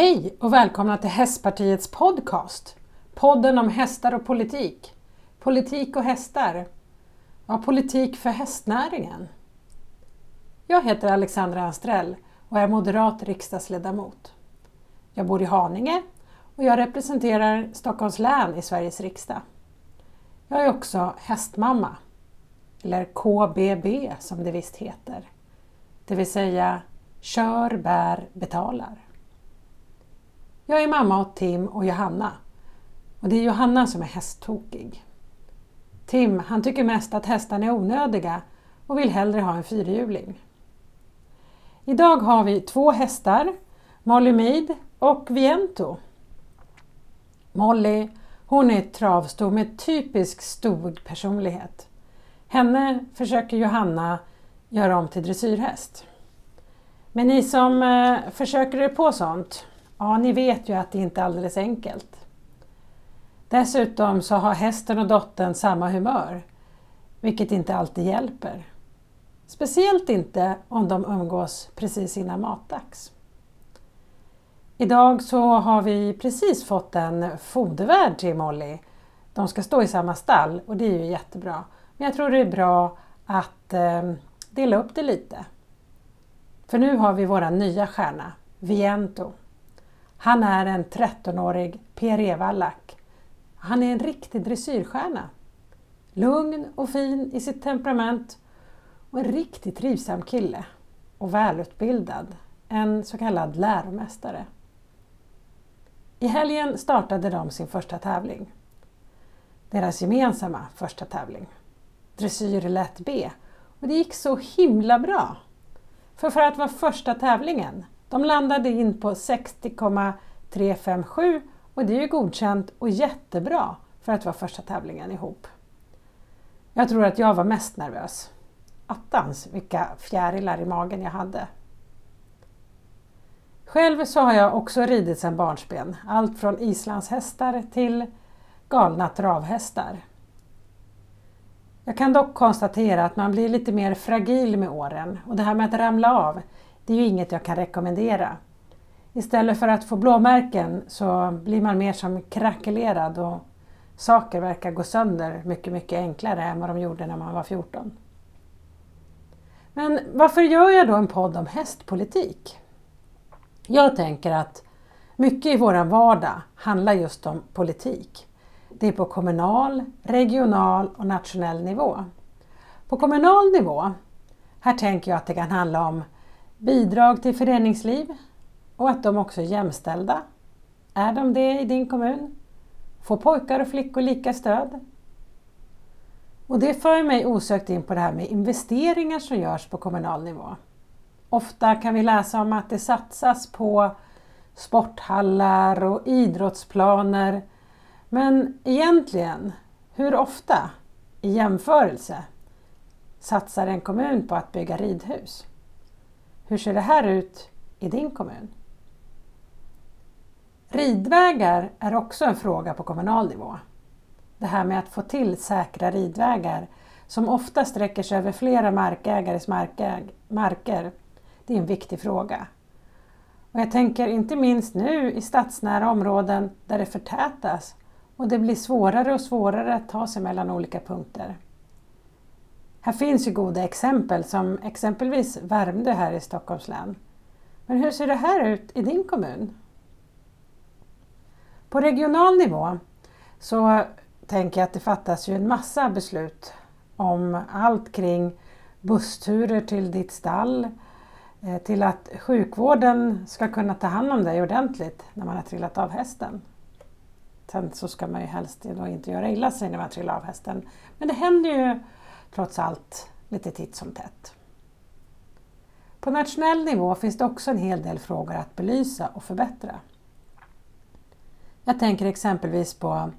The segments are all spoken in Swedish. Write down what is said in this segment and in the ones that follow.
Hej och välkomna till Hästpartiets podcast. Podden om hästar och politik. Politik och hästar. Ja, politik för hästnäringen. Jag heter Alexandra Anstrell och är moderat riksdagsledamot. Jag bor i Haninge och jag representerar Stockholms län i Sveriges riksdag. Jag är också hästmamma, eller KBB som det visst heter. Det vill säga Kör, bär, betalar. Jag är mamma åt Tim och Johanna. Och det är Johanna som är hästtokig. Tim, han tycker mest att hästarna är onödiga och vill hellre ha en fyrhjuling. Idag har vi två hästar, Molly Mead och Viento. Molly, hon är ett travsto med typisk stor personlighet. Henne försöker Johanna göra om till dressyrhäst. Men ni som eh, försöker er på sånt, ja ni vet ju att det inte är alldeles enkelt. Dessutom så har hästen och dottern samma humör, vilket inte alltid hjälper. Speciellt inte om de umgås precis innan matdags. Idag så har vi precis fått en fodervärd till Molly. De ska stå i samma stall och det är ju jättebra. Men jag tror det är bra att eh, dela upp det lite. För nu har vi vår nya stjärna, Viento. Han är en 13-årig PRE-vallack. Han är en riktig dressyrstjärna. Lugn och fin i sitt temperament och en riktigt trivsam kille. Och välutbildad. En så kallad läromästare. I helgen startade de sin första tävling. Deras gemensamma första tävling. Dressyr lätt B. Och det gick så himla bra. För för att vara första tävlingen, de landade in på 60,357 och det är ju godkänt och jättebra för att vara första tävlingen ihop. Jag tror att jag var mest nervös. Attans vilka fjärilar i magen jag hade. Själv så har jag också ridit sedan barnsben, allt från islandshästar till galna travhästar. Jag kan dock konstatera att man blir lite mer fragil med åren och det här med att ramla av, det är ju inget jag kan rekommendera. Istället för att få blåmärken så blir man mer som krackelerad och saker verkar gå sönder mycket, mycket enklare än vad de gjorde när man var 14. Men varför gör jag då en podd om hästpolitik? Jag tänker att mycket i vår vardag handlar just om politik. Det är på kommunal, regional och nationell nivå. På kommunal nivå, här tänker jag att det kan handla om bidrag till föreningsliv och att de också är jämställda. Är de det i din kommun? Får pojkar och flickor lika stöd? Och det för mig osökt in på det här med investeringar som görs på kommunal nivå. Ofta kan vi läsa om att det satsas på sporthallar och idrottsplaner men egentligen, hur ofta i jämförelse satsar en kommun på att bygga ridhus? Hur ser det här ut i din kommun? Ridvägar är också en fråga på kommunal nivå. Det här med att få till säkra ridvägar som ofta sträcker sig över flera markägares marker, det är en viktig fråga. Och jag tänker inte minst nu i stadsnära områden där det förtätas och det blir svårare och svårare att ta sig mellan olika punkter. Här finns ju goda exempel som exempelvis Värmdö här i Stockholms län. Men hur ser det här ut i din kommun? På regional nivå så tänker jag att det fattas ju en massa beslut om allt kring bussturer till ditt stall, eh, till att sjukvården ska kunna ta hand om dig ordentligt när man har trillat av hästen. Sen så ska man ju helst inte göra illa sig när man trillar av hästen. Men det händer ju trots allt lite titt som tätt. På nationell nivå finns det också en hel del frågor att belysa och förbättra. Jag tänker exempelvis på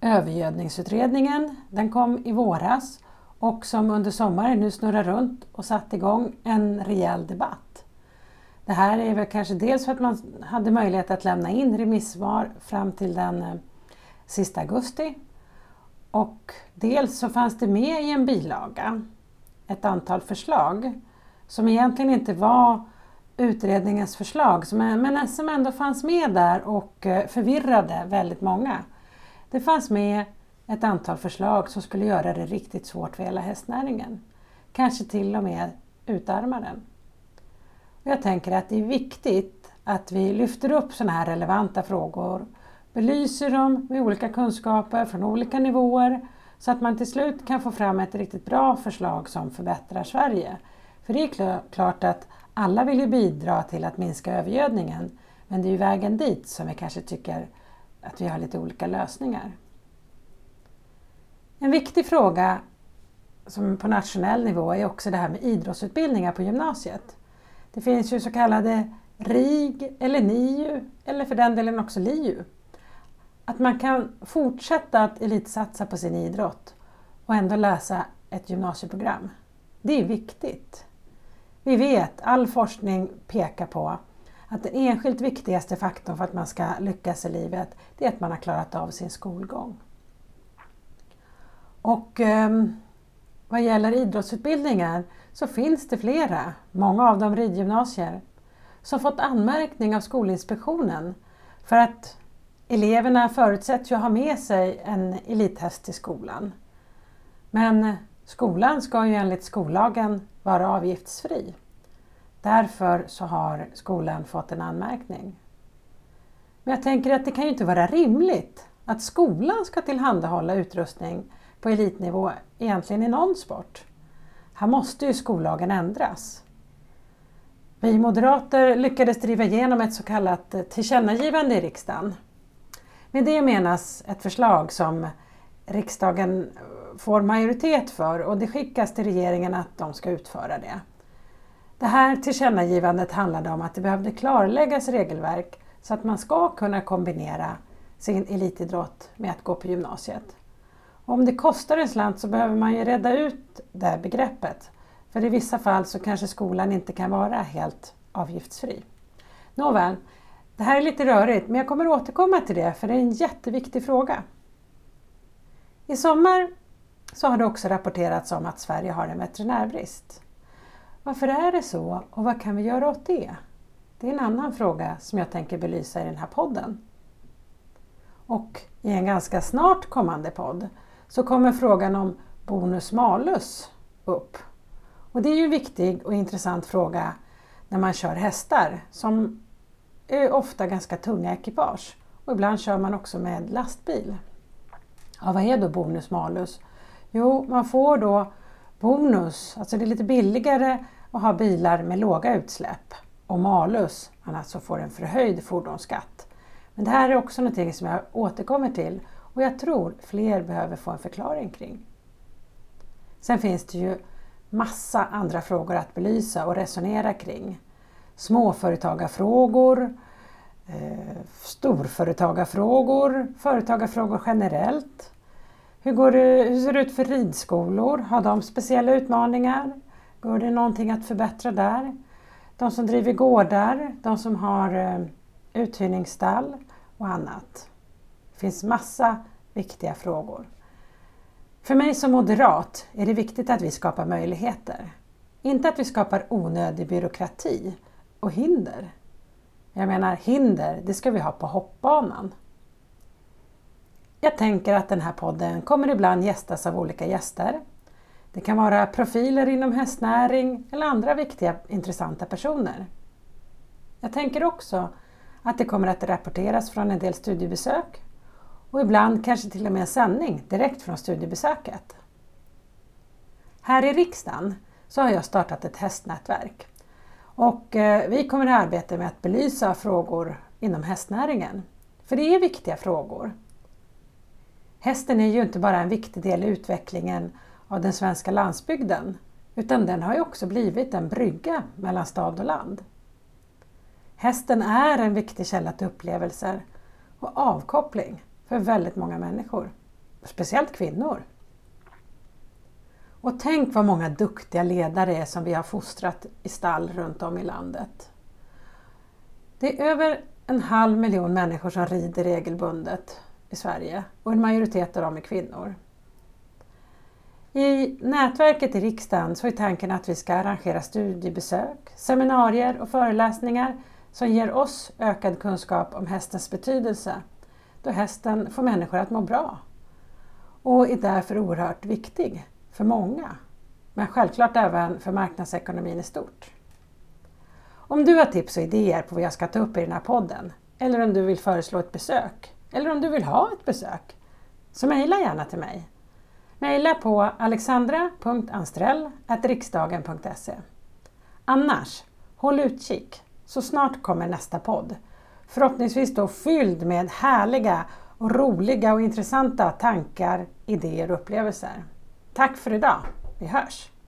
övergödningsutredningen. Den kom i våras och som under sommaren nu snurrar runt och satt igång en rejäl debatt. Det här är väl kanske dels för att man hade möjlighet att lämna in remissvar fram till den eh, sista augusti och dels så fanns det med i en bilaga ett antal förslag som egentligen inte var utredningens förslag, men som ändå fanns med där och eh, förvirrade väldigt många. Det fanns med ett antal förslag som skulle göra det riktigt svårt för hela hästnäringen. Kanske till och med utarma den. Jag tänker att det är viktigt att vi lyfter upp sådana här relevanta frågor, belyser dem med olika kunskaper från olika nivåer så att man till slut kan få fram ett riktigt bra förslag som förbättrar Sverige. För det är klart att alla vill ju bidra till att minska övergödningen men det är ju vägen dit som vi kanske tycker att vi har lite olika lösningar. En viktig fråga som på nationell nivå är också det här med idrottsutbildningar på gymnasiet. Det finns ju så kallade RIG eller NIU eller för den delen också LIU. Att man kan fortsätta att elitsatsa på sin idrott och ändå läsa ett gymnasieprogram. Det är viktigt. Vi vet, all forskning pekar på att den enskilt viktigaste faktorn för att man ska lyckas i livet, det är att man har klarat av sin skolgång. Och eh, vad gäller idrottsutbildningar så finns det flera, många av dem ridgymnasier, som fått anmärkning av Skolinspektionen för att eleverna förutsätts ju ha med sig en elithäst till skolan. Men skolan ska ju enligt skollagen vara avgiftsfri. Därför så har skolan fått en anmärkning. Men jag tänker att det kan ju inte vara rimligt att skolan ska tillhandahålla utrustning på elitnivå egentligen i någon sport. Här måste ju skollagen ändras. Vi moderater lyckades driva igenom ett så kallat tillkännagivande i riksdagen. Med det menas ett förslag som riksdagen får majoritet för och det skickas till regeringen att de ska utföra det. Det här tillkännagivandet handlade om att det behövde klarläggas regelverk så att man ska kunna kombinera sin elitidrott med att gå på gymnasiet. Och om det kostar en slant så behöver man ju reda ut det begreppet. För i vissa fall så kanske skolan inte kan vara helt avgiftsfri. Nåväl, det här är lite rörigt men jag kommer återkomma till det för det är en jätteviktig fråga. I sommar så har det också rapporterats om att Sverige har en veterinärbrist. Varför är det så och vad kan vi göra åt det? Det är en annan fråga som jag tänker belysa i den här podden. Och i en ganska snart kommande podd så kommer frågan om bonus malus upp. Och det är ju en viktig och intressant fråga när man kör hästar som ofta ganska tunga ekipage och ibland kör man också med lastbil. Ja, vad är då bonus malus? Jo, man får då bonus, alltså det är lite billigare att ha bilar med låga utsläpp och malus, man alltså får en förhöjd fordonsskatt. Men det här är också någonting som jag återkommer till och jag tror fler behöver få en förklaring kring. Sen finns det ju massa andra frågor att belysa och resonera kring. Småföretagarfrågor, eh, storföretagarfrågor, företagarfrågor generellt. Hur, går det, hur ser det ut för ridskolor? Har de speciella utmaningar? Går det någonting att förbättra där? De som driver gårdar, de som har eh, uthyrningsstall och annat. Det finns massa viktiga frågor. För mig som moderat är det viktigt att vi skapar möjligheter. Inte att vi skapar onödig byråkrati och hinder. Jag menar hinder, det ska vi ha på hoppbanan. Jag tänker att den här podden kommer ibland gästas av olika gäster. Det kan vara profiler inom hästnäring eller andra viktiga intressanta personer. Jag tänker också att det kommer att rapporteras från en del studiebesök och ibland kanske till och med en sändning direkt från studiebesöket. Här i riksdagen så har jag startat ett hästnätverk och eh, vi kommer att arbeta med att belysa frågor inom hästnäringen. För det är viktiga frågor. Hästen är ju inte bara en viktig del i utvecklingen av den svenska landsbygden utan den har ju också blivit en brygga mellan stad och land. Hästen är en viktig källa till upplevelser och avkoppling för väldigt många människor, speciellt kvinnor. Och tänk vad många duktiga ledare är som vi har fostrat i stall runt om i landet. Det är över en halv miljon människor som rider regelbundet i Sverige och en majoritet av dem är kvinnor. I nätverket i riksdagen så är tanken att vi ska arrangera studiebesök, seminarier och föreläsningar som ger oss ökad kunskap om hästens betydelse, då hästen får människor att må bra och är därför oerhört viktig för många, men självklart även för marknadsekonomin i stort. Om du har tips och idéer på vad jag ska ta upp i den här podden, eller om du vill föreslå ett besök, eller om du vill ha ett besök, så mejla gärna till mig. Mejla på alexandra.anstrell.riksdagen.se Annars, håll utkik, så snart kommer nästa podd. Förhoppningsvis då fylld med härliga och roliga och intressanta tankar, idéer och upplevelser. Tack för idag, vi hörs!